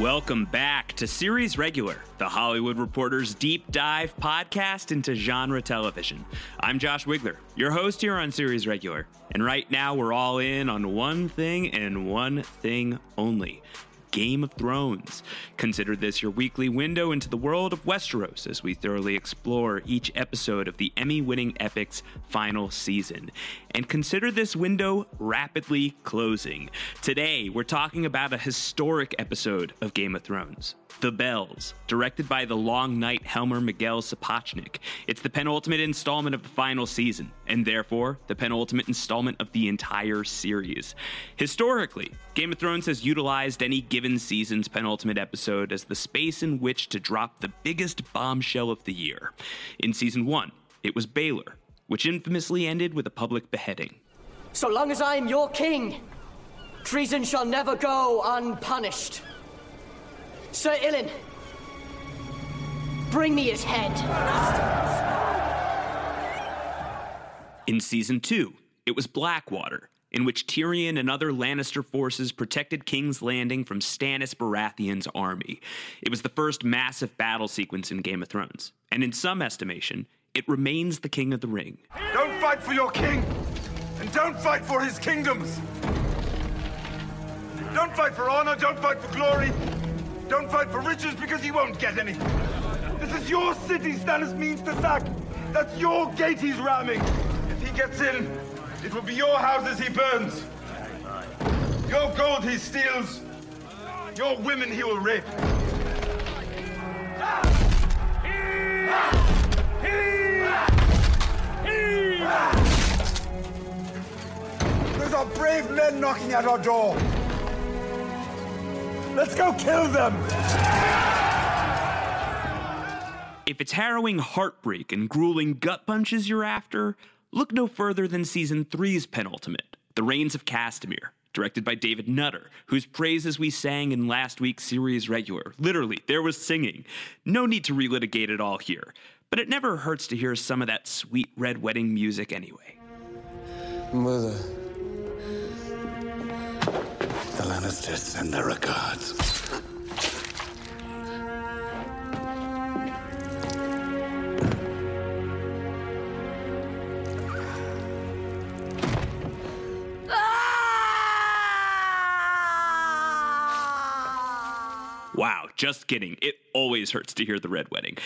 Welcome back to Series Regular, the Hollywood Reporter's deep dive podcast into genre television. I'm Josh Wigler, your host here on Series Regular, and right now we're all in on one thing and one thing only. Game of Thrones. Consider this your weekly window into the world of Westeros as we thoroughly explore each episode of the Emmy winning epic's final season. And consider this window rapidly closing. Today, we're talking about a historic episode of Game of Thrones. The Bells, directed by the long night Helmer Miguel Sapochnik. It's the penultimate installment of the final season, and therefore the penultimate installment of the entire series. Historically, Game of Thrones has utilized any given season's penultimate episode as the space in which to drop the biggest bombshell of the year. In season 1, it was Baelor, which infamously ended with a public beheading. So long as I'm your king, treason shall never go unpunished. Sir Ilyn, bring me his head. In season 2, it was Blackwater, in which Tyrion and other Lannister forces protected King's Landing from Stannis Baratheon's army. It was the first massive battle sequence in Game of Thrones, and in some estimation, it remains the King of the Ring. Don't fight for your king, and don't fight for his kingdoms. Don't fight for honor, don't fight for glory, don't fight for riches because you won't get any. This is your city Stannis means to sack. That's your gate he's ramming. If he gets in, it will be your houses he burns. Your gold he steals. Your women he will rape. There's our brave men knocking at our door. Let's go kill them! If it's harrowing heartbreak and grueling gut punches you're after, look no further than season 3's penultimate, The Rains of Castamere, directed by David Nutter, whose praises we sang in last week's series regular. Literally, there was singing. No need to relitigate it all here, but it never hurts to hear some of that sweet red wedding music anyway. Mother. Lannisters send their regards. Wow, just kidding. It always hurts to hear the Red Wedding.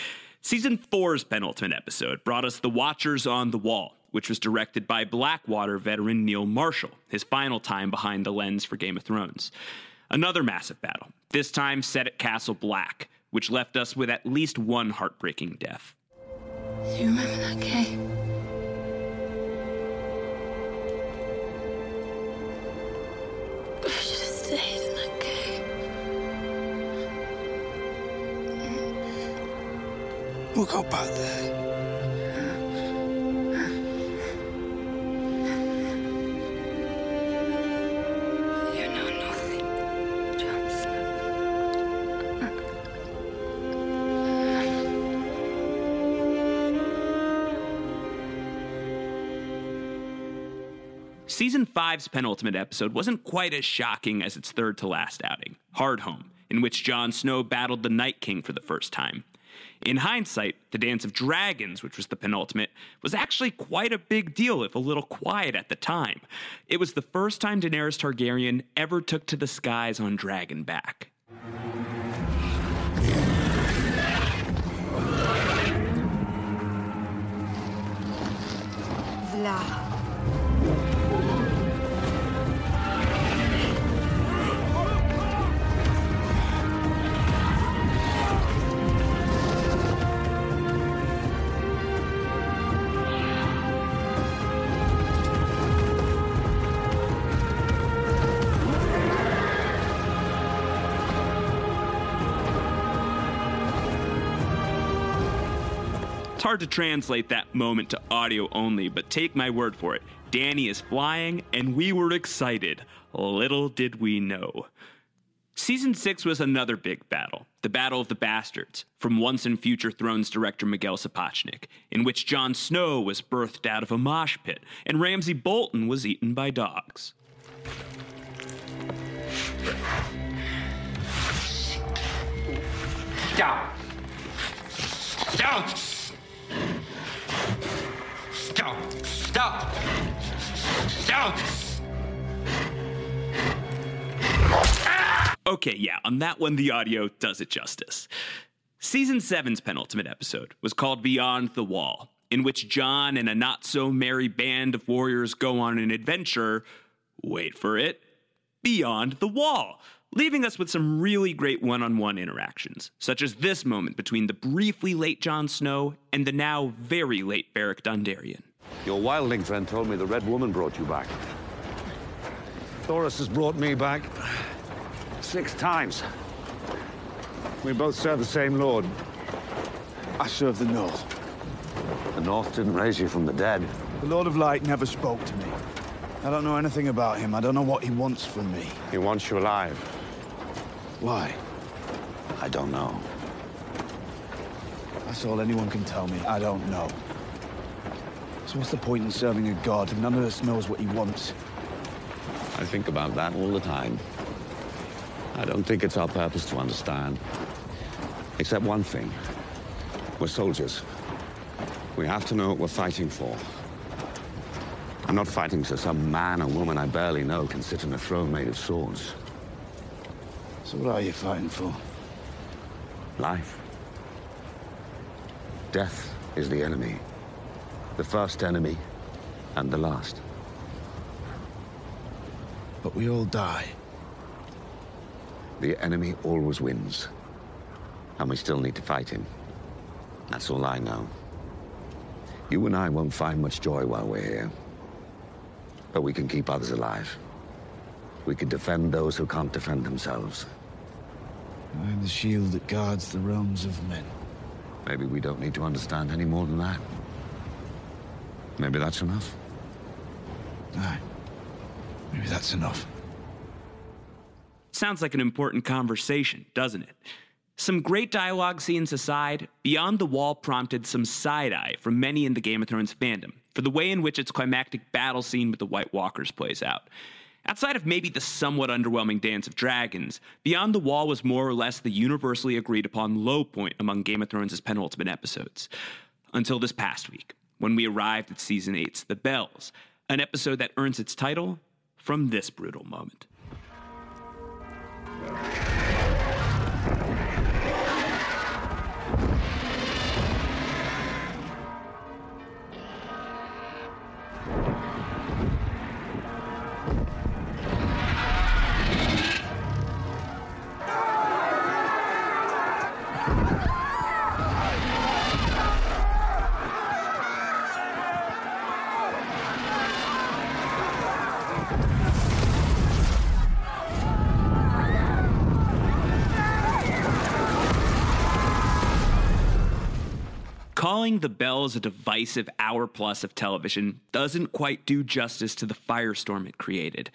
Season 4's penultimate episode brought us The Watchers on the Wall, which was directed by Blackwater veteran Neil Marshall, his final time behind the lens for Game of Thrones. Another massive battle, this time set at Castle Black, which left us with at least one heartbreaking death. You remember that cave? I should have stayed in that cave. We'll go back there. Season 5's penultimate episode wasn't quite as shocking as its third to last outing, Hardhome, in which Jon Snow battled the Night King for the first time. In hindsight, the Dance of Dragons, which was the penultimate, was actually quite a big deal, if a little quiet at the time. It was the first time Daenerys Targaryen ever took to the skies on Dragonback. Vla. Hard to translate that moment to audio only, but take my word for it. Dany is flying, and we were excited. Little did we know. Season 6 was another big battle, the Battle of the Bastards, from Once and Future Thrones director Miguel Sapochnik, in which Jon Snow was birthed out of a mosh pit and Ramsay Bolton was eaten by dogs. Down. Down. Okay, yeah, on that one, the audio does it justice. Season 7's penultimate episode was called Beyond the Wall, in which Jon and a not so merry band of warriors go on an adventure, wait for it, beyond the wall, leaving us with some really great one on one interactions, such as this moment between the briefly late Jon Snow and the now very late Beric Dondarrion. Your wildling friend told me the Red Woman brought you back. Thoros has brought me back six times. We both serve the same lord. I serve the North. The North didn't raise you from the dead. The Lord of Light never spoke to me. I don't know anything about him. I don't know what he wants from me. He wants you alive. Why? I don't know. That's all anyone can tell me. I don't know. So what's the point in serving a god if none of us knows what he wants? I think about that all the time. I don't think it's our purpose to understand. Except one thing. We're soldiers. We have to know what we're fighting for. I'm not fighting so some man or woman I barely know can sit on a throne made of swords. So what are you fighting for? Life. Death is the enemy. The first enemy, and the last. But we all die. The enemy always wins. And we still need to fight him. That's all I know. You and I won't find much joy while we're here. But we can keep others alive. We can defend those who can't defend themselves. I am the shield that guards the realms of men. Maybe we don't need to understand any more than that. Maybe that's enough. Aye. Maybe that's enough. Sounds like an important conversation, doesn't it? Some great dialogue scenes aside, Beyond the Wall prompted some side eye from many in the Game of Thrones fandom for the way in which its climactic battle scene with the White Walkers plays out. Outside of maybe the somewhat underwhelming Dance of Dragons, Beyond the Wall was more or less the universally agreed upon low point among Game of Thrones' penultimate episodes. Until this past week, when we arrived at Season 8's The Bells, an episode that earns its title from this brutal moment. Calling the bells a divisive hour plus of television doesn't quite do justice to the firestorm it created.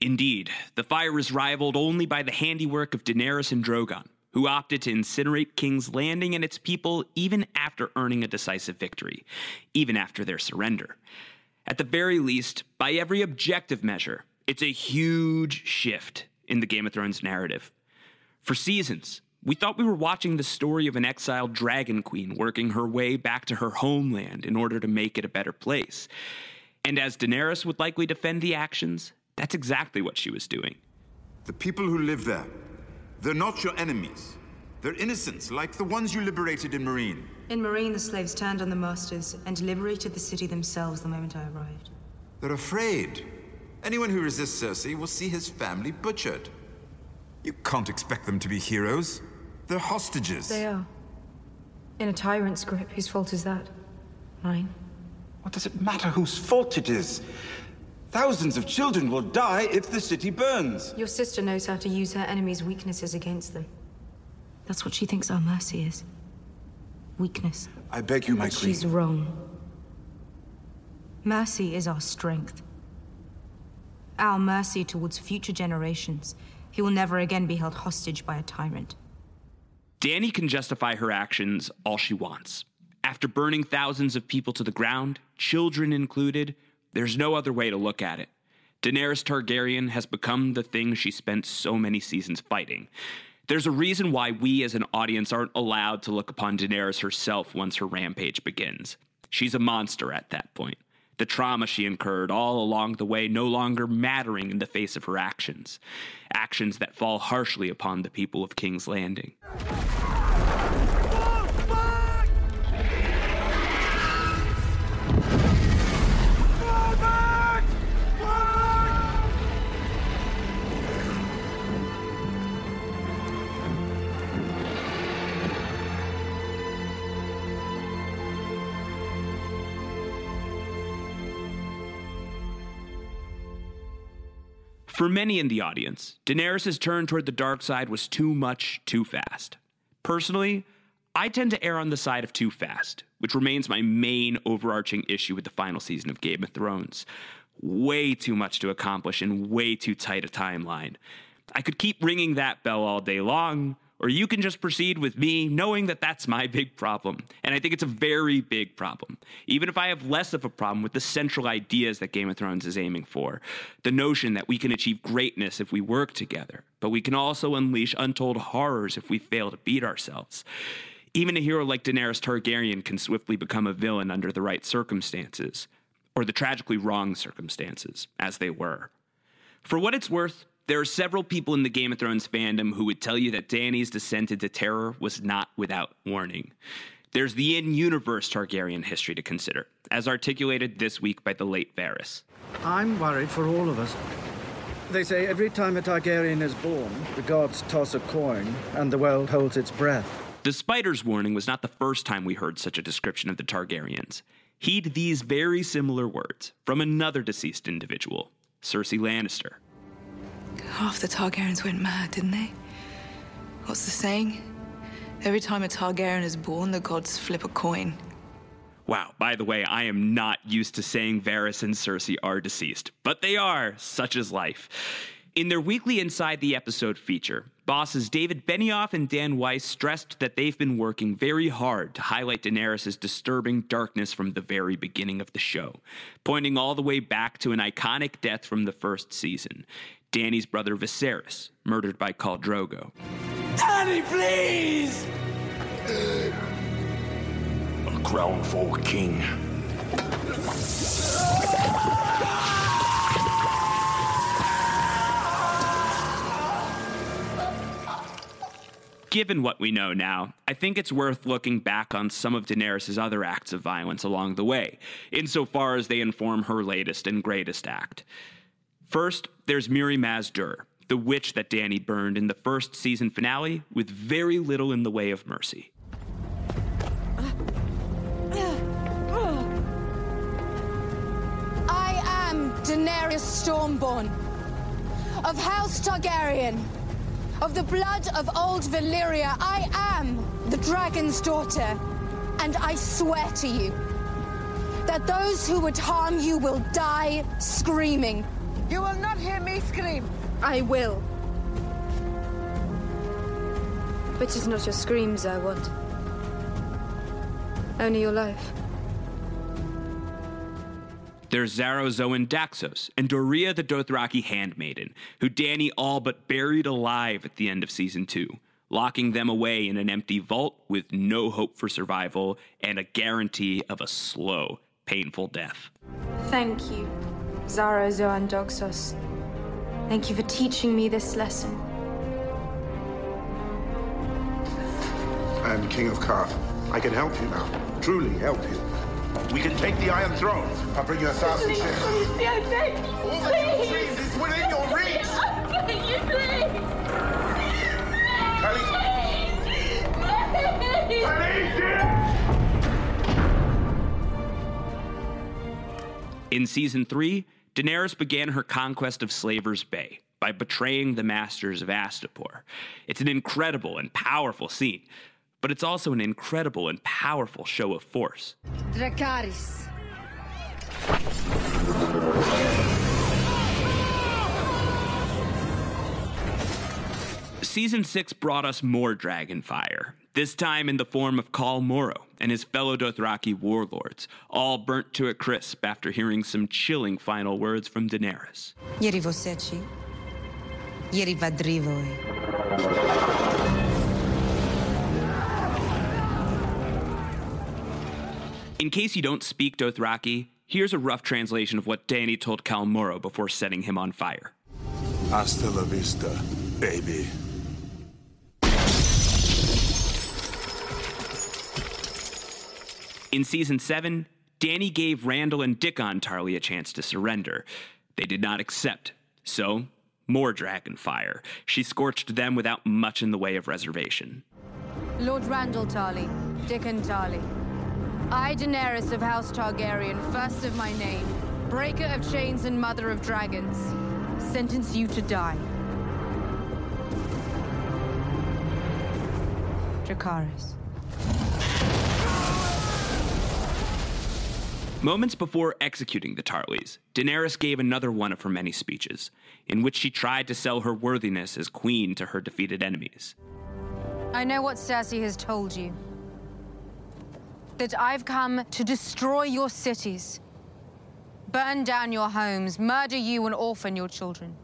Indeed, the fire is rivaled only by the handiwork of Daenerys and Drogon, who opted to incinerate King's Landing and its people even after earning a decisive victory, even after their surrender. At the very least, by every objective measure, it's a huge shift in the Game of Thrones narrative. For seasons, we thought we were watching the story of an exiled dragon queen working her way back to her homeland in order to make it a better place. And as Daenerys would likely defend the actions, that's exactly what she was doing. The people who live there, they're not your enemies. They're innocents, like the ones you liberated in Meereen. In Meereen, the slaves turned on the masters and liberated the city themselves the moment I arrived. They're afraid. Anyone who resists Cersei will see his family butchered. You can't expect them to be heroes. They're hostages. They are. In a tyrant's grip, whose fault is that? Mine. What does it matter whose fault it is? Thousands of children will die if the city burns. Your sister knows how to use her enemy's weaknesses against them. That's what she thinks our mercy is. weakness. I beg you, my But queen. she's wrong. Mercy is our strength. Our mercy towards future generations. He will never again be held hostage by a tyrant. Dany can justify her actions all she wants. After burning thousands of people to the ground, children included, there's no other way to look at it. Daenerys Targaryen has become the thing she spent so many seasons fighting. There's a reason why we as an audience aren't allowed to look upon Daenerys herself once her rampage begins. She's a monster at that point. The trauma she incurred all along the way no longer mattering in the face of her actions. Actions that fall harshly upon the people of King's Landing. For many in the audience, Daenerys' turn toward the dark side was too much, too fast. Personally, I tend to err on the side of too fast, which remains my main overarching issue with the final season of Game of Thrones. Way too much to accomplish in way too tight a timeline. I could keep ringing that bell all day long, or you can just proceed with me knowing that that's my big problem. And I think it's a very big problem. Even if I have less of a problem with the central ideas that Game of Thrones is aiming for the notion that we can achieve greatness if we work together, but we can also unleash untold horrors if we fail to beat ourselves. Even a hero like Daenerys Targaryen can swiftly become a villain under the right circumstances, or the tragically wrong circumstances, as they were. For what it's worth, there are several people in the Game of Thrones fandom who would tell you that Dany's descent into terror was not without warning. There's the in universe Targaryen history to consider, as articulated this week by the late Varys. I'm worried for all of us. They say every time a Targaryen is born, the gods toss a coin and the world holds its breath. The spider's warning was not the first time we heard such a description of the Targaryens. Heed these very similar words from another deceased individual, Cersei Lannister. Half the Targaryens went mad, didn't they? What's the saying? Every time a Targaryen is born, the gods flip a coin. Wow, by the way, I am not used to saying Varys and Cersei are deceased, but they are, such is life. In their weekly Inside the Episode feature, bosses David Benioff and Dan Weiss stressed that they've been working very hard to highlight Daenerys' disturbing darkness from the very beginning of the show, pointing all the way back to an iconic death from the first season Dany's brother Viserys, murdered by Khal Drogo. Dany, please! A crown for king. Given what we know now, I think it's worth looking back on some of Daenerys' other acts of violence along the way, insofar as they inform her latest and greatest act. First, there's Mirri Maz Duur, the witch that Dany burned in the first season finale with very little in the way of mercy. I am Daenerys Stormborn, of House Targaryen, of the blood of old Valyria. I am the dragon's daughter, and I swear to you that those who would harm you will die screaming. You will not hear me scream. I will. But it's not your screams I want. Only your life. There's Xaro Xhoan Daxos and Doreah the Dothraki handmaiden, who Dany all but buried alive at the end of season two, locking them away in an empty vault with no hope for survival and a guarantee of a slow, painful death. Thank you, Xaro Xhoan Daxos. Thank you for teaching me this lesson. I am King of Qarth. I can help you now. Truly help you. We can take the Iron Throne. I'll bring you a thousand Please, ships. please, yeah, thank you, All that you please. dreamed is within your reach. Thank you, please. In season three, Daenerys began her conquest of Slaver's Bay by betraying the masters of Astapor. It's an incredible and powerful scene. but it's also an incredible and powerful show of force. Dracarys. Season 6 brought us more dragon fire, this time in the form of Khal Moro and his fellow Dothraki warlords, all burnt to a crisp after hearing some chilling final words from Daenerys. Ieri voceci. In case you don't speak Dothraki, here's a rough translation of what Dany told Khal Moro before setting him on fire. Hasta la vista, baby. In season 7, Dany gave Randyll and Dickon Tarly a chance to surrender. They did not accept, so more dragon fire. She scorched them without much in the way of reservation. Lord Randyll Tarly, Dickon Tarly. I, Daenerys of House Targaryen, first of my name, breaker of chains and mother of dragons, sentence you to die. Dracarys. Moments before executing the Tarlys, Daenerys gave another one of her many speeches, in which she tried to sell her worthiness as queen to her defeated enemies. I know what Cersei has told you. That I've come to destroy your cities, burn down your homes, murder you and orphan your children.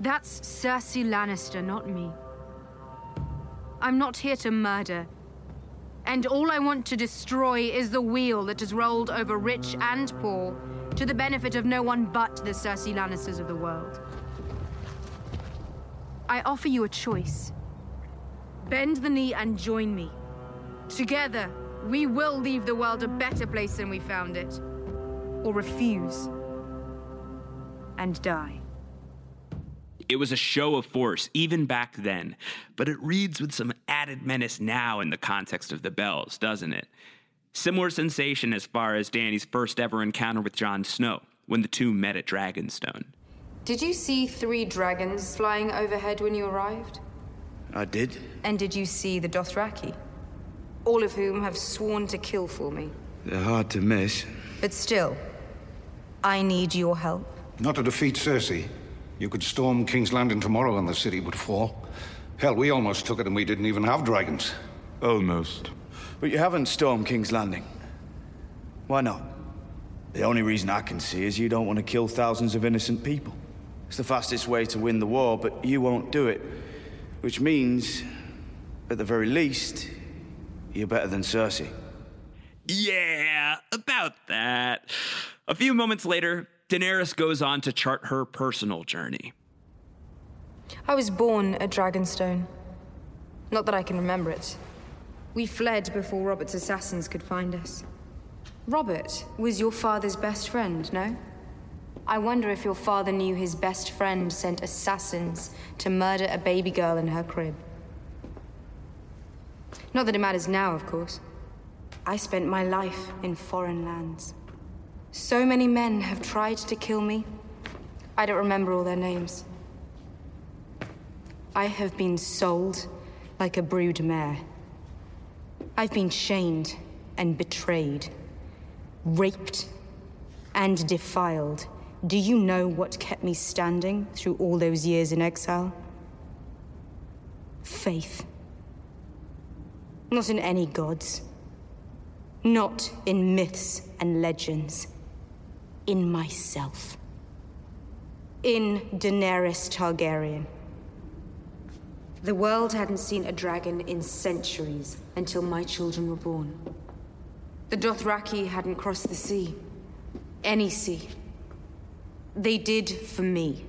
That's Cersei Lannister, not me. I'm not here to murder. And all I want to destroy is the wheel that has rolled over rich and poor to the benefit of no one but the Cersei Lannisters of the world. I offer you a choice. Bend the knee and join me. Together, we will leave the world a better place than we found it. Or refuse. And die. It was a show of force even back then, but it reads with some added menace now in the context of the bells, doesn't it? Similar sensation as far as Dany's first ever encounter with Jon Snow, when the two met at Dragonstone. Did you see three dragons flying overhead when you arrived? I did. And did you see the Dothraki? All of whom have sworn to kill for me. They're hard to miss. But still, I need your help. Not to defeat Cersei. You could storm King's Landing tomorrow and the city would fall. Hell, we almost took it and we didn't even have dragons. Almost. But you haven't stormed King's Landing. Why not? The only reason I can see is you don't want to kill thousands of innocent people. It's the fastest way to win the war, but you won't do it. Which means, at the very least, you're better than Cersei. Yeah, about that. A few moments later, Daenerys goes on to chart her personal journey. I was born at Dragonstone. Not that I can remember it. We fled before Robert's assassins could find us. Robert was your father's best friend, no? I wonder if your father knew his best friend sent assassins to murder a baby girl in her crib. Not that it matters now, of course. I spent my life in foreign lands. So many men have tried to kill me. I don't remember all their names. I have been sold like a brood mare. I've been shamed and betrayed, raped and defiled. Do you know what kept me standing through all those years in exile? Faith. Not in any gods. Not in myths and legends. In myself. In Daenerys Targaryen. The world hadn't seen a dragon in centuries until my children were born. The Dothraki hadn't crossed the sea. Any sea. They did for me.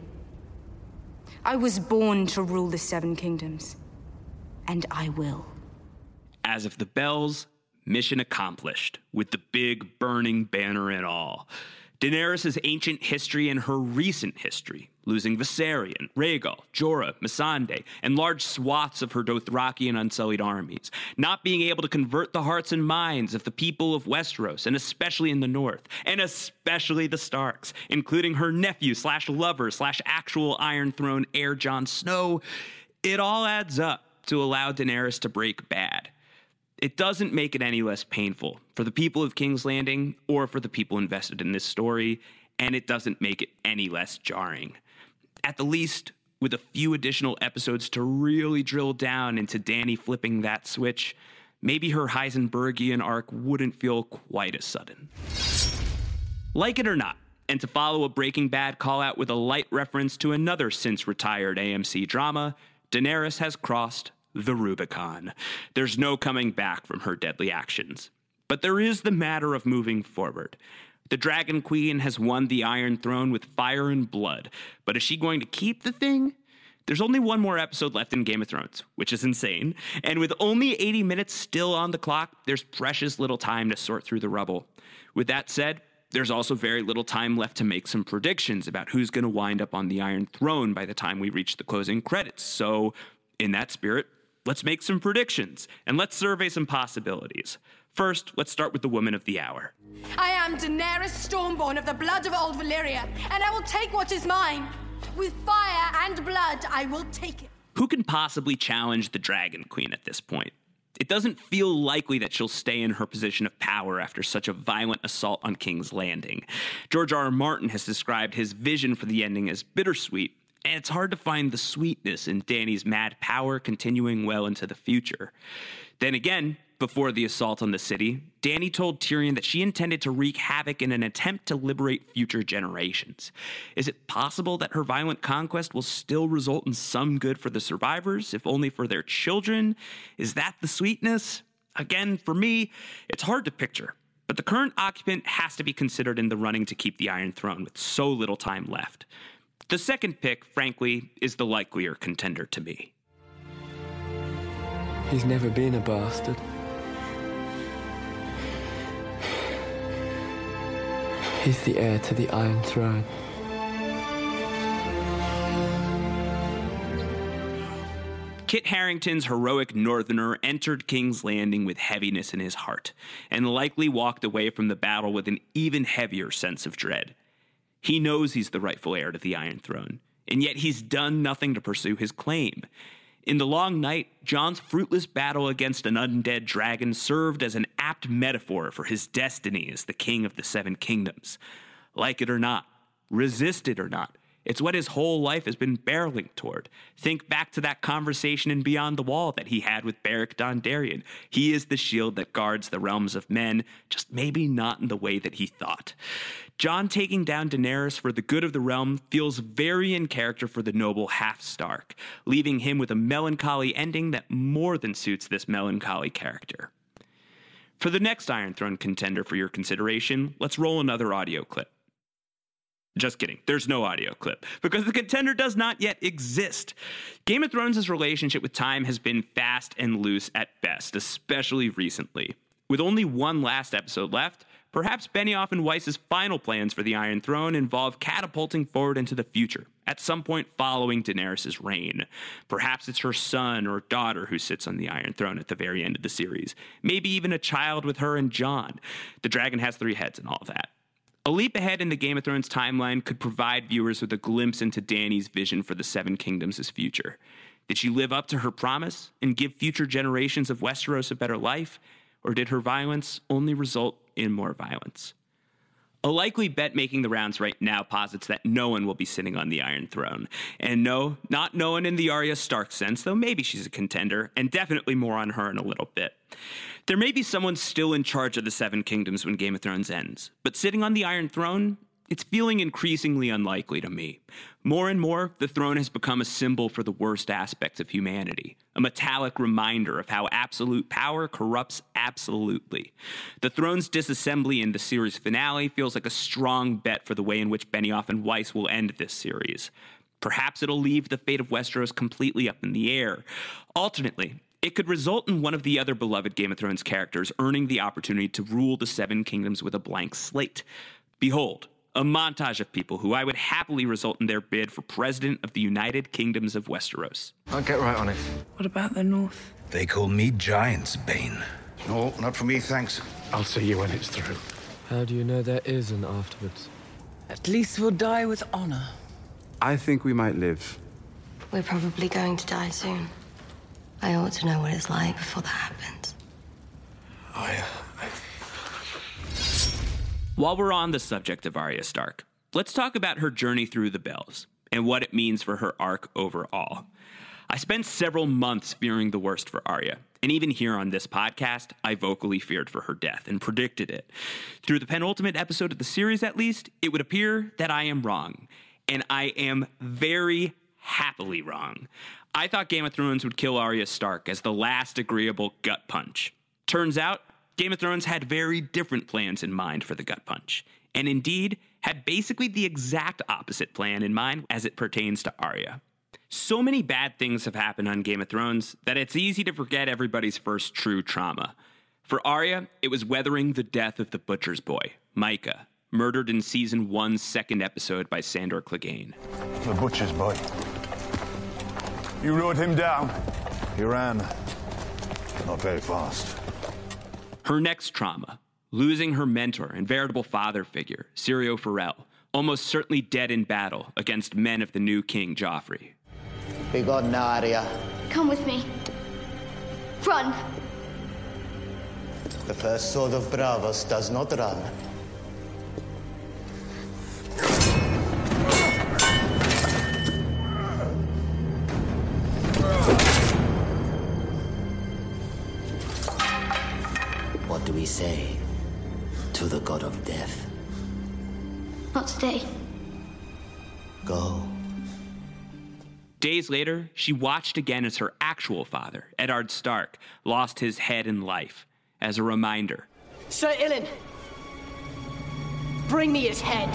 I was born to rule the Seven Kingdoms. And I will. As of the bells, mission accomplished, with the big burning banner and all. Daenerys' ancient history and her recent history, losing Viserion, Rhaegal, Jorah, Missandei, and large swaths of her Dothraki and Unsullied armies, not being able to convert the hearts and minds of the people of Westeros, and especially in the north, and especially the Starks, including her nephew slash lover slash actual Iron Throne heir Jon Snow, it all adds up to allow Daenerys to break bad It doesn't make it any less painful for the people of King's Landing or for the people invested in this story, and it doesn't make it any less jarring. At the least, with a few additional episodes to really drill down into Dany flipping that switch, maybe her Heisenbergian arc wouldn't feel quite as sudden. Like it or not, and to follow a Breaking Bad call out with a light reference to another since retired AMC drama, Daenerys has crossed the Rubicon. There's no coming back from her deadly actions. But there is the matter of moving forward. The Dragon Queen has won the Iron Throne with fire and blood, but is she going to keep the thing? There's only one more episode left in Game of Thrones, which is insane. And with only 80 minutes still on the clock, there's precious little time to sort through the rubble. With that said, there's also very little time left to make some predictions about who's going to wind up on the Iron Throne by the time we reach the closing credits. So, in that spirit, let's make some predictions and let's survey some possibilities. First, let's start with the woman of the hour. I am Daenerys Stormborn of the blood of old Valyria, and I will take what is mine. With fire and blood, I will take it. Who can possibly challenge the Dragon Queen at this point? It doesn't feel likely that she'll stay in her position of power after such a violent assault on King's Landing. George R. R. Martin has described his vision for the ending as bittersweet, and it's hard to find the sweetness in Dany's mad power continuing well into the future. Then again, before the assault on the city, Dany told Tyrion that she intended to wreak havoc in an attempt to liberate future generations. Is it possible that her violent conquest will still result in some good for the survivors, if only for their children? Is that the sweetness? Again, for me, it's hard to picture. But the current occupant has to be considered in the running to keep the Iron Throne with so little time left. The second pick, frankly, is the likelier contender to me. He's never been a bastard. He's the heir to the Iron Throne. Kit Harington's heroic northerner entered King's Landing with heaviness in his heart, and likely walked away from the battle with an even heavier sense of dread. He knows he's the rightful heir to the Iron Throne, and yet he's done nothing to pursue his claim. In The Long Night, Jon's fruitless battle against an undead dragon served as an apt metaphor for his destiny as the king of the Seven Kingdoms. Like it or not, resist it or not, it's what his whole life has been barreling toward. Think back to that conversation in Beyond the Wall that he had with Beric Dondarrion. He is the shield that guards the realms of men, just maybe not in the way that he thought. Jon taking down Daenerys for the good of the realm feels very in character for the noble half Stark, leaving him with a melancholy ending that more than suits this melancholy character. For the next Iron Throne contender for your consideration, let's roll another audio clip. Just kidding. There's no audio clip because the contender does not yet exist. Game of Thrones' relationship with time has been fast and loose at best, especially recently. With only one last episode left, perhaps Benioff and Weiss's final plans for the Iron Throne involve catapulting forward into the future, at some point following Daenerys' reign. Perhaps it's her son or daughter who sits on the Iron Throne at the very end of the series. Maybe even a child with her and Jon. The dragon has three heads and all of that. A leap ahead in the Game of Thrones timeline could provide viewers with a glimpse into Dany's vision for the Seven Kingdoms' future. Did she live up to her promise and give future generations of Westeros a better life, or did her violence only result in more violence? A likely bet making the rounds right now posits that no one will be sitting on the Iron Throne. And no, not no one in the Arya Stark sense, though maybe she's a contender, and definitely more on her in a little bit. There may be someone still in charge of the Seven Kingdoms when Game of Thrones ends, but sitting on the Iron Throne, it's feeling increasingly unlikely to me. More and more, the throne has become a symbol for the worst aspects of humanity, a metallic reminder of how absolute power corrupts absolutely. The throne's disassembly in the series finale feels like a strong bet for the way in which Benioff and Weiss will end this series. Perhaps it'll leave the fate of Westeros completely up in the air. Alternately, it could result in one of the other beloved Game of Thrones characters earning the opportunity to rule the Seven Kingdoms with a blank slate. Behold, a montage of people who I would happily result in their bid for President of the United Kingdoms of Westeros. I'll get right on it. What about the North? They call me Giant's Bane. No, not for me, thanks. I'll see you when it's through. How do you know there is an afterwards? At least we'll die with honor. I think we might live. We're probably going to die soon. I ought to know what it's like before that happens. I. While we're on the subject of Arya Stark, let's talk about her journey through the Bells and what it means for her arc overall. I spent several months fearing the worst for Arya, and even here on this podcast, I vocally feared for her death and predicted it. Through the penultimate episode of the series, at least, it would appear that I am wrong, and I am very happily wrong. I thought Game of Thrones would kill Arya Stark as the last agreeable gut punch. Turns out, Game of Thrones had very different plans in mind for the gut punch, and indeed had basically the exact opposite plan in mind as it pertains to Arya. So many bad things have happened on Game of Thrones that it's easy to forget everybody's first true trauma. For Arya, it was weathering the death of the butcher's boy, Mycah, murdered in season one's second episode by Sandor Clegane. The butcher's boy. You rode him down. He ran. Not very fast. Her next trauma, losing her mentor and veritable father figure, Syrio Forel, almost certainly dead in battle against men of the new king Joffrey. Be gone now, Arya. Come with me. Run. The first sword of Braavos does not run. Say to the god of death? Not today. Go. Days later, she watched again as her actual father, Eddard Stark, lost his head in life. As a reminder, Sir Ilyn, bring me his head.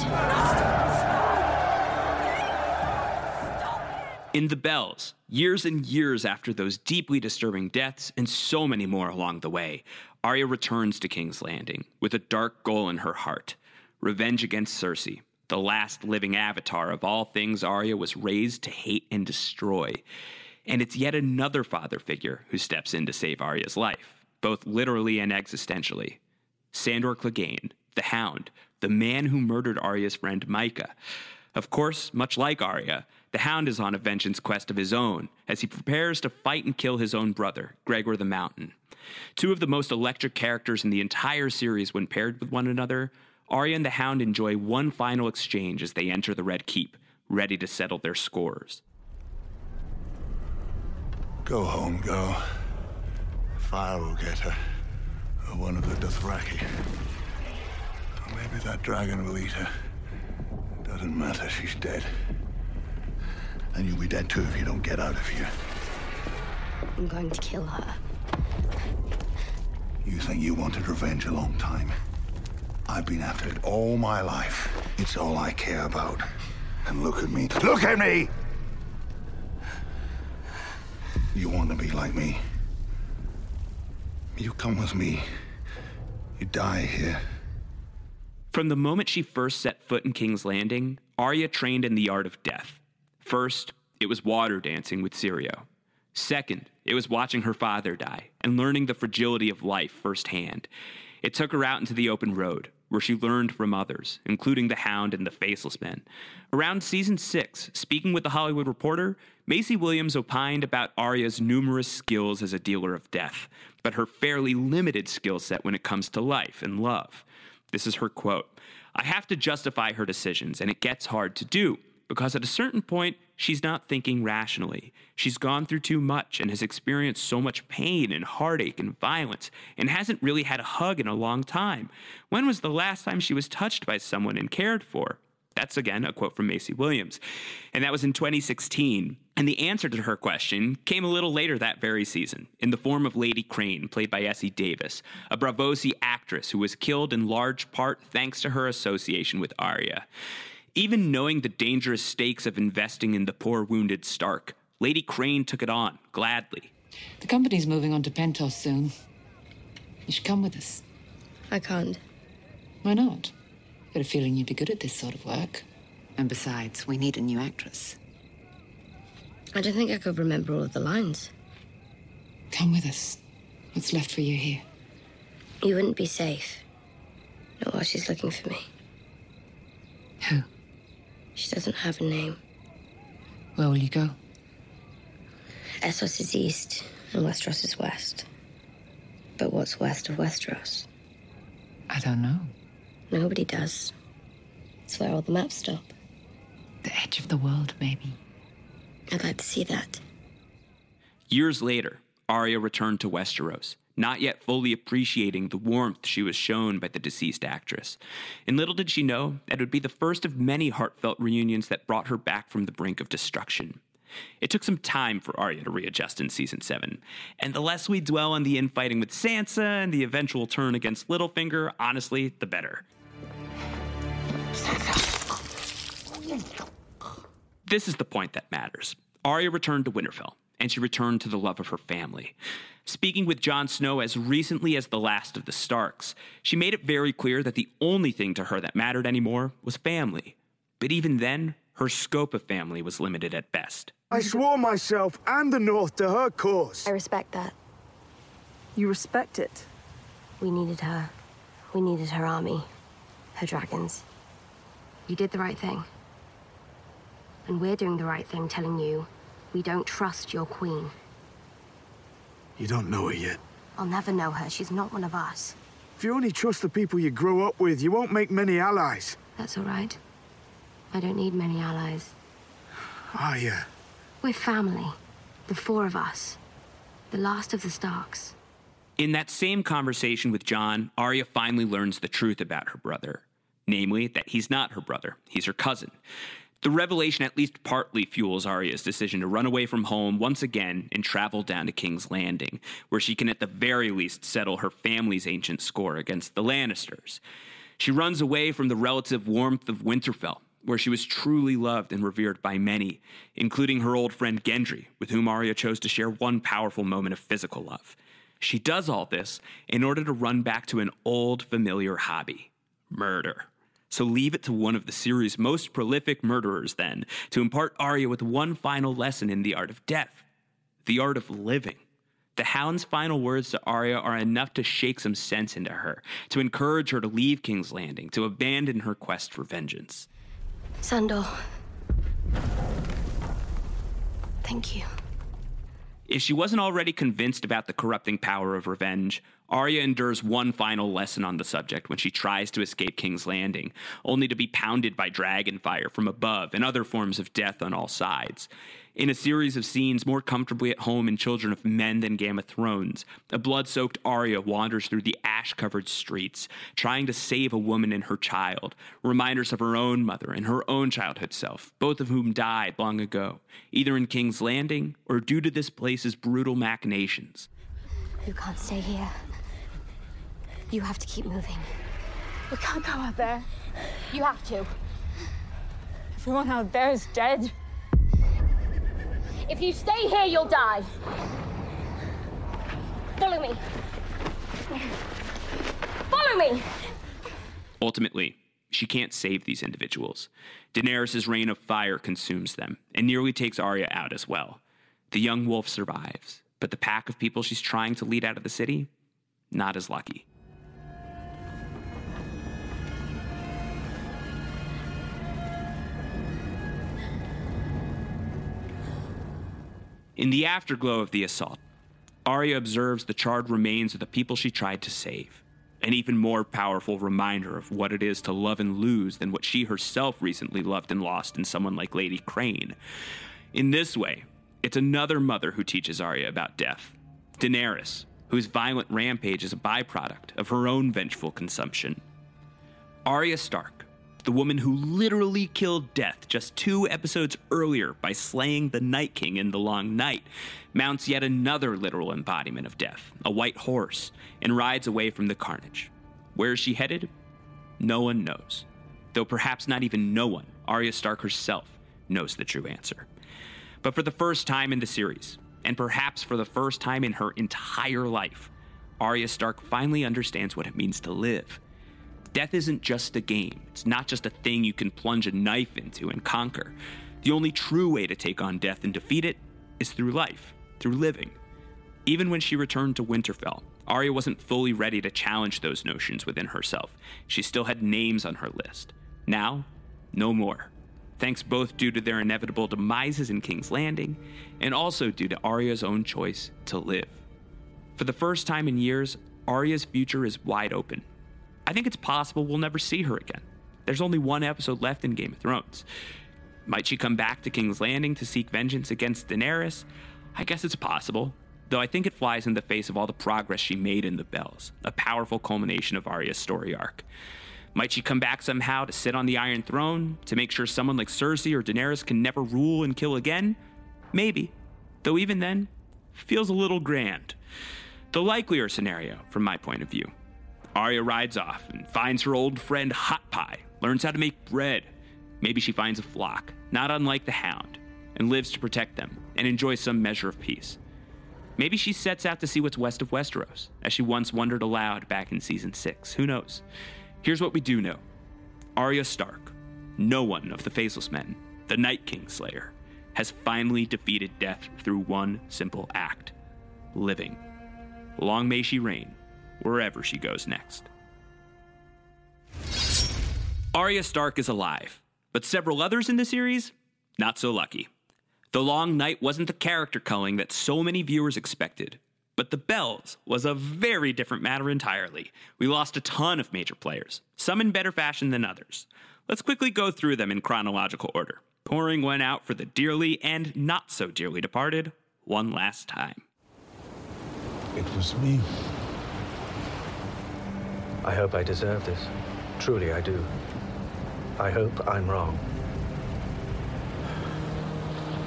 In the Bells, years and years after those deeply disturbing deaths, and so many more along the way, Arya returns to King's Landing with a dark goal in her heart revenge against Cersei, the last living avatar of all things Arya was raised to hate and destroy. And it's yet another father figure who steps in to save Arya's life, both literally and existentially. Sandor Clegane, the Hound, the man who murdered Arya's friend Mycah. Of course, much like Arya, the Hound is on a vengeance quest of his own as he prepares to fight and kill his own brother, Gregor the Mountain. Two of the most electric characters in the entire series when paired with one another, Arya and the Hound enjoy one final exchange as they enter the Red Keep, ready to settle their scores. Go home, go. Fire will get her. Or one of the Dothraki. Or maybe that dragon will eat her. Doesn't matter, she's dead. And you'll be dead too if you don't get out of here. I'm going to kill her. You think you wanted revenge a long time. I've been after it all my life. It's all I care about. And look at me. Look at me! You want to be like me. You come with me. You die here. From the moment she first set foot in King's Landing, Arya trained in the art of death. First, it was water dancing with Syrio. Second, it was watching her father die and learning the fragility of life firsthand. It took her out into the open road, where she learned from others, including the Hound and the Faceless Men. Around season six, speaking with the Hollywood Reporter, Maisie Williams opined about Arya's numerous skills as a dealer of death, but her fairly limited skill set when it comes to life and love. This is her quote I have to justify her decisions, and it gets hard to do because at a certain point, she's not thinking rationally. She's gone through too much and has experienced so much pain and heartache and violence and hasn't really had a hug in a long time. When was the last time she was touched by someone and cared for? That's again a quote from Maisie Williams. And that was in 2016. And the answer to her question came a little later that very season, in the form of Lady Crane, played by Essie Davis, a Braavosi actress who was killed in large part thanks to her association with Arya. Even knowing the dangerous stakes of investing in the poor wounded Stark, Lady Crane took it on, gladly. The company's moving on to Pentos soon. You should come with us. I can't. Why not? Got a feeling you'd be good at this sort of work. And besides, we need a new actress. I don't think I could remember all of the lines. Come with us. What's left for you here? You wouldn't be safe. Not while she's looking for me. Who? She doesn't have a name. Where will you go? Essos is east, and Westeros is west. But what's west of Westeros? I don't know. Nobody does. It's where all the maps stop. The edge of the world, maybe. I'd like to see that. Years later, Arya returned to Westeros, not yet fully appreciating the warmth she was shown by the deceased actress. And little did she know that it would be the first of many heartfelt reunions that brought her back from the brink of destruction. It took some time for Arya to readjust in season 7, and the less we dwell on the infighting with Sansa and the eventual turn against Littlefinger, honestly, the better. This is the point that matters. Arya returned to Winterfell, and she returned to the love of her family. Speaking with Jon Snow as recently as the last of the Starks, she made it very clear that the only thing to her that mattered anymore was family. But even then, her scope of family was limited at best. I swore myself and the North to her cause. I respect that. You respect it? We needed her. We needed her army. Her dragons. You did the right thing. And we're doing the right thing telling you we don't trust your queen. You don't know her yet. I'll never know her. She's not one of us. If you only trust the people you grow up with, you won't make many allies. That's all right. I don't need many allies. Ah, Are you? We're family. The four of us. The last of the Starks. In that same conversation with Jon, Arya finally learns the truth about her brother. Namely, that he's not her brother, he's her cousin. The revelation at least partly fuels Arya's decision to run away from home once again and travel down to King's Landing, where she can at the very least settle her family's ancient score against the Lannisters. She runs away from the relative warmth of Winterfell, where she was truly loved and revered by many, including her old friend Gendry, with whom Arya chose to share one powerful moment of physical love. She does all this in order to run back to an old familiar hobby murder. So leave it to one of the series' most prolific murderers, then, to impart Arya with one final lesson in the art of death the art of living. The Hound's final words to Arya are enough to shake some sense into her, to encourage her to leave King's Landing, to abandon her quest for vengeance. Sandor. Thank you. If she wasn't already convinced about the corrupting power of revenge, Arya endures one final lesson on the subject when she tries to escape King's Landing, only to be pounded by dragon fire from above and other forms of death on all sides. In a series of scenes more comfortably at home in Children of Men than Game of Thrones, a blood soaked Arya wanders through the ash covered streets, trying to save a woman and her child, reminders of her own mother and her own childhood self, both of whom died long ago, either in King's Landing or due to this place's brutal machinations. You can't stay here. You have to keep moving. We can't go out there. You have to. Everyone out there is dead. If you stay here, you'll die. Follow me. Follow me! Ultimately, she can't save these individuals. Daenerys' reign of fire consumes them and nearly takes Arya out as well. The young wolf survives, but the pack of people she's trying to lead out of the city, not as lucky. In the afterglow of the assault, Arya observes the charred remains of the people she tried to save, an even more powerful reminder of what it is to love and lose than what she herself recently loved and lost in someone like Lady Crane. In this way, it's another mother who teaches Arya about death Daenerys, whose violent rampage is a byproduct of her own vengeful consumption. Arya Stark, the woman who literally killed death just two episodes earlier by slaying the Night King in the Long Night, mounts yet another literal embodiment of death, a white horse, and rides away from the carnage. Where is she headed? No one knows. Though perhaps not even no one, Arya Stark herself, knows the true answer. But for the first time in the series, and perhaps for the first time in her entire life, Arya Stark finally understands what it means to live. Death isn't just a game, it's not just a thing you can plunge a knife into and conquer. The only true way to take on death and defeat it is through life, through living. Even when she returned to Winterfell, Arya wasn't fully ready to challenge those notions within herself. She still had names on her list. Now, no more. Thanks both due to their inevitable demises in King's Landing, and also due to Arya's own choice to live. for the first time in years, Arya's future is wide open. I think it's possible we'll never see her again. There's only one episode left in Game of Thrones. Might she come back to King's Landing to seek vengeance against Daenerys? I guess it's possible, though I think it flies in the face of all the progress she made in the Bells, a powerful culmination of Arya's story arc. Might she come back somehow to sit on the Iron Throne, to make sure someone like Cersei or Daenerys can never rule and kill again? Maybe, though even then, feels a little grand. The likelier scenario, from my point of view. Arya rides off and finds her old friend Hot Pie, learns how to make bread. Maybe she finds a flock, not unlike the Hound, and lives to protect them and enjoy some measure of peace. Maybe she sets out to see what's west of Westeros, as she once wondered aloud back in season 6. Who knows? Here's what we do know Arya Stark, no one of the Faceless Men, the Night King Slayer, has finally defeated death through one simple act living. Long may she reign wherever she goes next. Arya Stark is alive, but several others in the series, not so lucky. The Long Night wasn't the character culling that so many viewers expected, but the Bells was a very different matter entirely. We lost a ton of major players, some in better fashion than others. Let's quickly go through them in chronological order, pouring one out for the dearly and not so dearly departed one last time. It was me. I hope I deserve this. Truly, I do. I hope I'm wrong.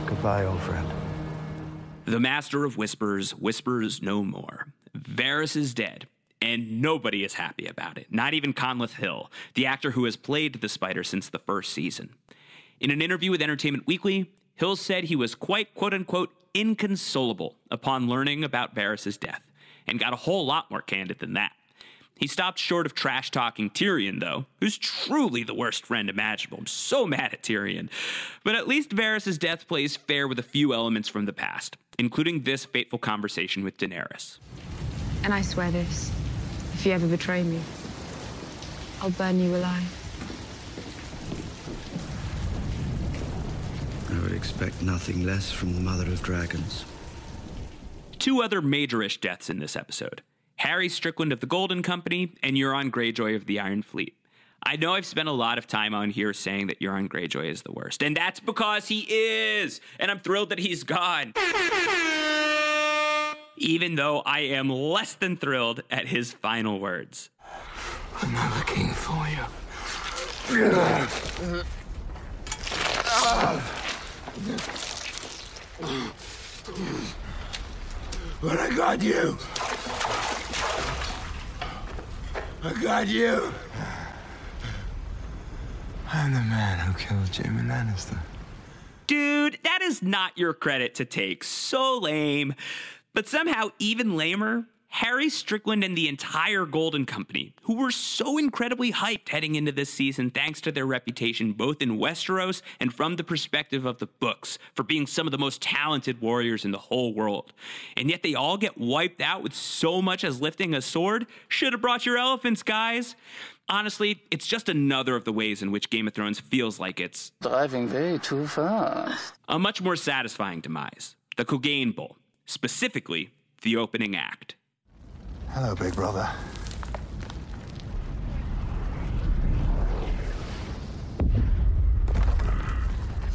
Goodbye, old friend. The Master of Whispers whispers no more. Varys is dead, and nobody is happy about it. Not even Conleth Hill, the actor who has played the Spider since the first season. In an interview with Entertainment Weekly, Hill said he was quite quote unquote inconsolable upon learning about Varys' death, and got a whole lot more candid than that. He stopped short of trash talking Tyrion, though, who's truly the worst friend imaginable. I'm so mad at Tyrion. But at least Varys' death plays fair with a few elements from the past, including this fateful conversation with Daenerys. And I swear this if you ever betray me, I'll burn you alive. I would expect nothing less from the Mother of Dragons. Two other majorish deaths in this episode. Harry Strickland of the Golden Company, and Euron Greyjoy of the Iron Fleet. I know I've spent a lot of time on here saying that Euron Greyjoy is the worst, and that's because he is, and I'm thrilled that he's gone. Even though I am less than thrilled at his final words. I'm not looking for you. But I got you. I got you. I'm the man who killed Jaime Lannister. Dude, that is not your credit to take. So lame. But somehow, even lamer, Harry Strickland and the entire Golden Company, who were so incredibly hyped heading into this season thanks to their reputation both in Westeros and from the perspective of the books for being some of the most talented warriors in the whole world. And yet they all get wiped out with so much as lifting a sword. Should have brought your elephants, guys. Honestly, it's just another of the ways in which Game of Thrones feels like it's driving way too fast. A much more satisfying demise the Clegane Bowl, specifically the opening act. Hello, big brother.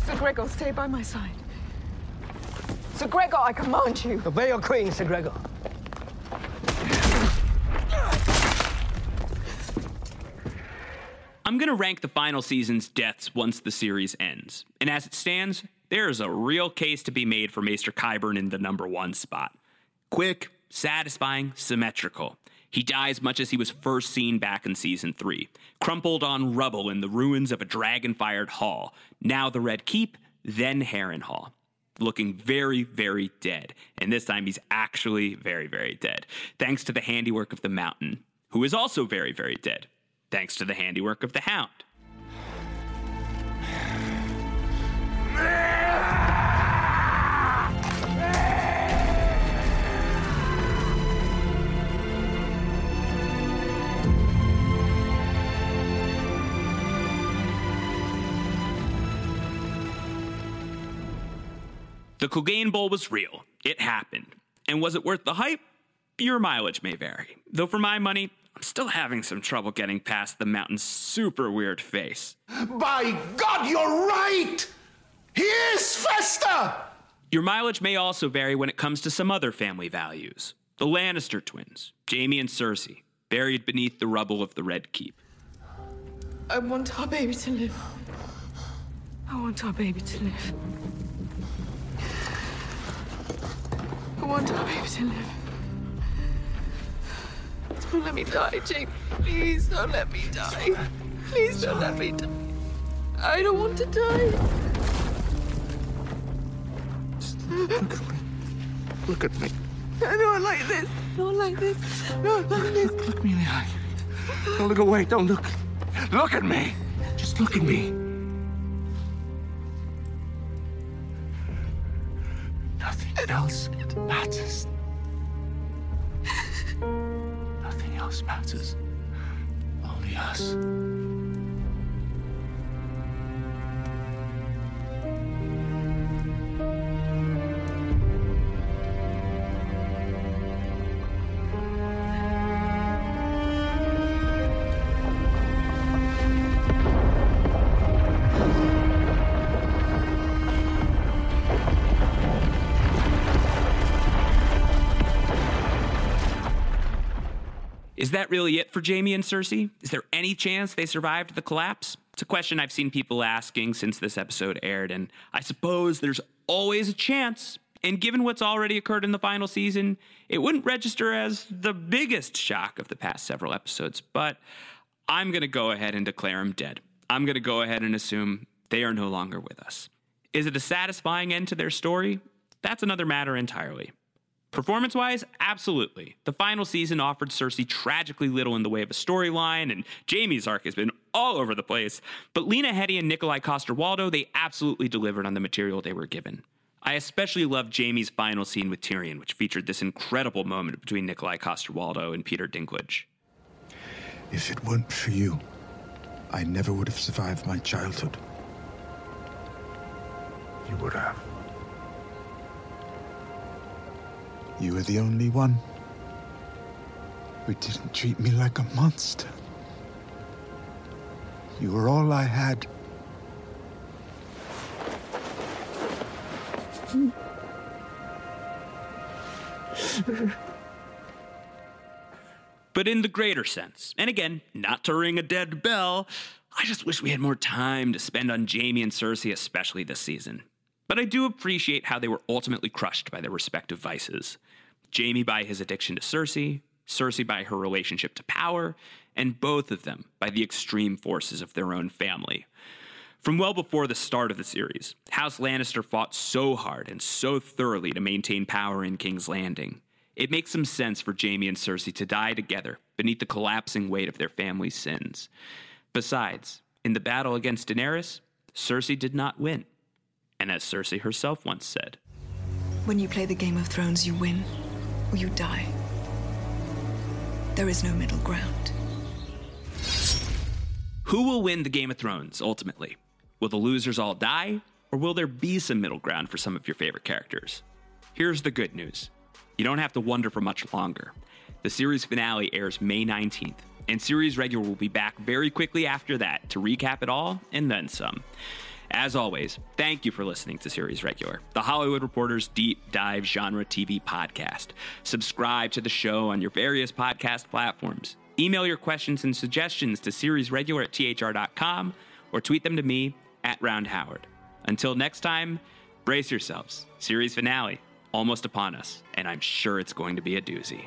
Sir Gregor, stay by my side. Sir Gregor, I command you. Obey your queen, Sir Gregor. I'm going to rank the final season's deaths once the series ends. And as it stands, there is a real case to be made for Maester Qyburn in the number one spot. Quick, satisfying, symmetrical. He dies much as he was first seen back in season 3, crumpled on rubble in the ruins of a dragon fired hall, now the Red Keep, then Harrenhal. Looking very, very dead. And this time he's actually very, very dead, thanks to the handiwork of the Mountain, who is also very, very dead, thanks to the handiwork of the Hound. The Clegane Bowl was real. It happened. And was it worth the hype? your mileage may vary. Though for my money, I'm still having some trouble getting past the mountain's super weird face. By God, you're right! He is Fester! Your mileage may also vary when it comes to some other family values. The Lannister twins, Jaime and Cersei, buried beneath the rubble of the Red Keep. I want our baby to live. I want our baby to live. I want our baby to live. Don't let me die, Jake. Please don't let me die. Please don't let me die. I don't want to die. Just look at me. Look at me. Not like this. Not like this. Not like this. Look me in the eye. Don't look away. Don't look. Look at me. Just look at me. Nothing else matters. Nothing else matters. Only us. Is that really it for Jaime and Cersei? Is there any chance they survived the collapse? It's a question I've seen people asking since this episode aired, and I suppose there's always a chance. And given what's already occurred in the final season, it wouldn't register as the biggest shock of the past several episodes, but I'm going to go ahead and declare them dead. I'm going to go ahead and assume they are no longer with us. Is it a satisfying end to their story? That's another matter entirely. Performance wise, absolutely. The final season offered Cersei tragically little in the way of a storyline, and Jaime's arc has been all over the place. But Lena Headey and Nikolaj Coster-Waldau, they absolutely delivered on the material they were given. I especially loved Jaime's final scene with Tyrion, which featured this incredible moment between Nikolaj Coster-Waldau and Peter Dinklage. If it weren't for you, I never would have survived my childhood. You would have. You were the only one who didn't treat me like a monster. You were all I had. But in the greater sense, and again, not to ring a dead bell, I just wish we had more time to spend on Jaime and Cersei, especially this season. But I do appreciate how they were ultimately crushed by their respective vices. Jaime by his addiction to Cersei, Cersei by her relationship to power, and both of them by the extreme forces of their own family. From well before the start of the series, House Lannister fought so hard and so thoroughly to maintain power in King's Landing. It makes some sense for Jaime and Cersei to die together beneath the collapsing weight of their family's sins. Besides, in the battle against Daenerys, Cersei did not win. And as Cersei herself once said, When you play the Game of Thrones, you win or you die. There is no middle ground. Who will win the Game of Thrones ultimately? Will the losers all die, or will there be some middle ground for some of your favorite characters? Here's the good news you don't have to wonder for much longer. The series finale airs May 19th, and series regular will be back very quickly after that to recap it all and then some. As always, thank you for listening to Series Regular, the Hollywood Reporter's deep dive genre TV podcast. Subscribe to the show on your various podcast platforms. Email your questions and suggestions to seriesregular at thr.com or tweet them to me at roundhoward. Until next time, brace yourselves. Series finale almost upon us, and I'm sure it's going to be a doozy.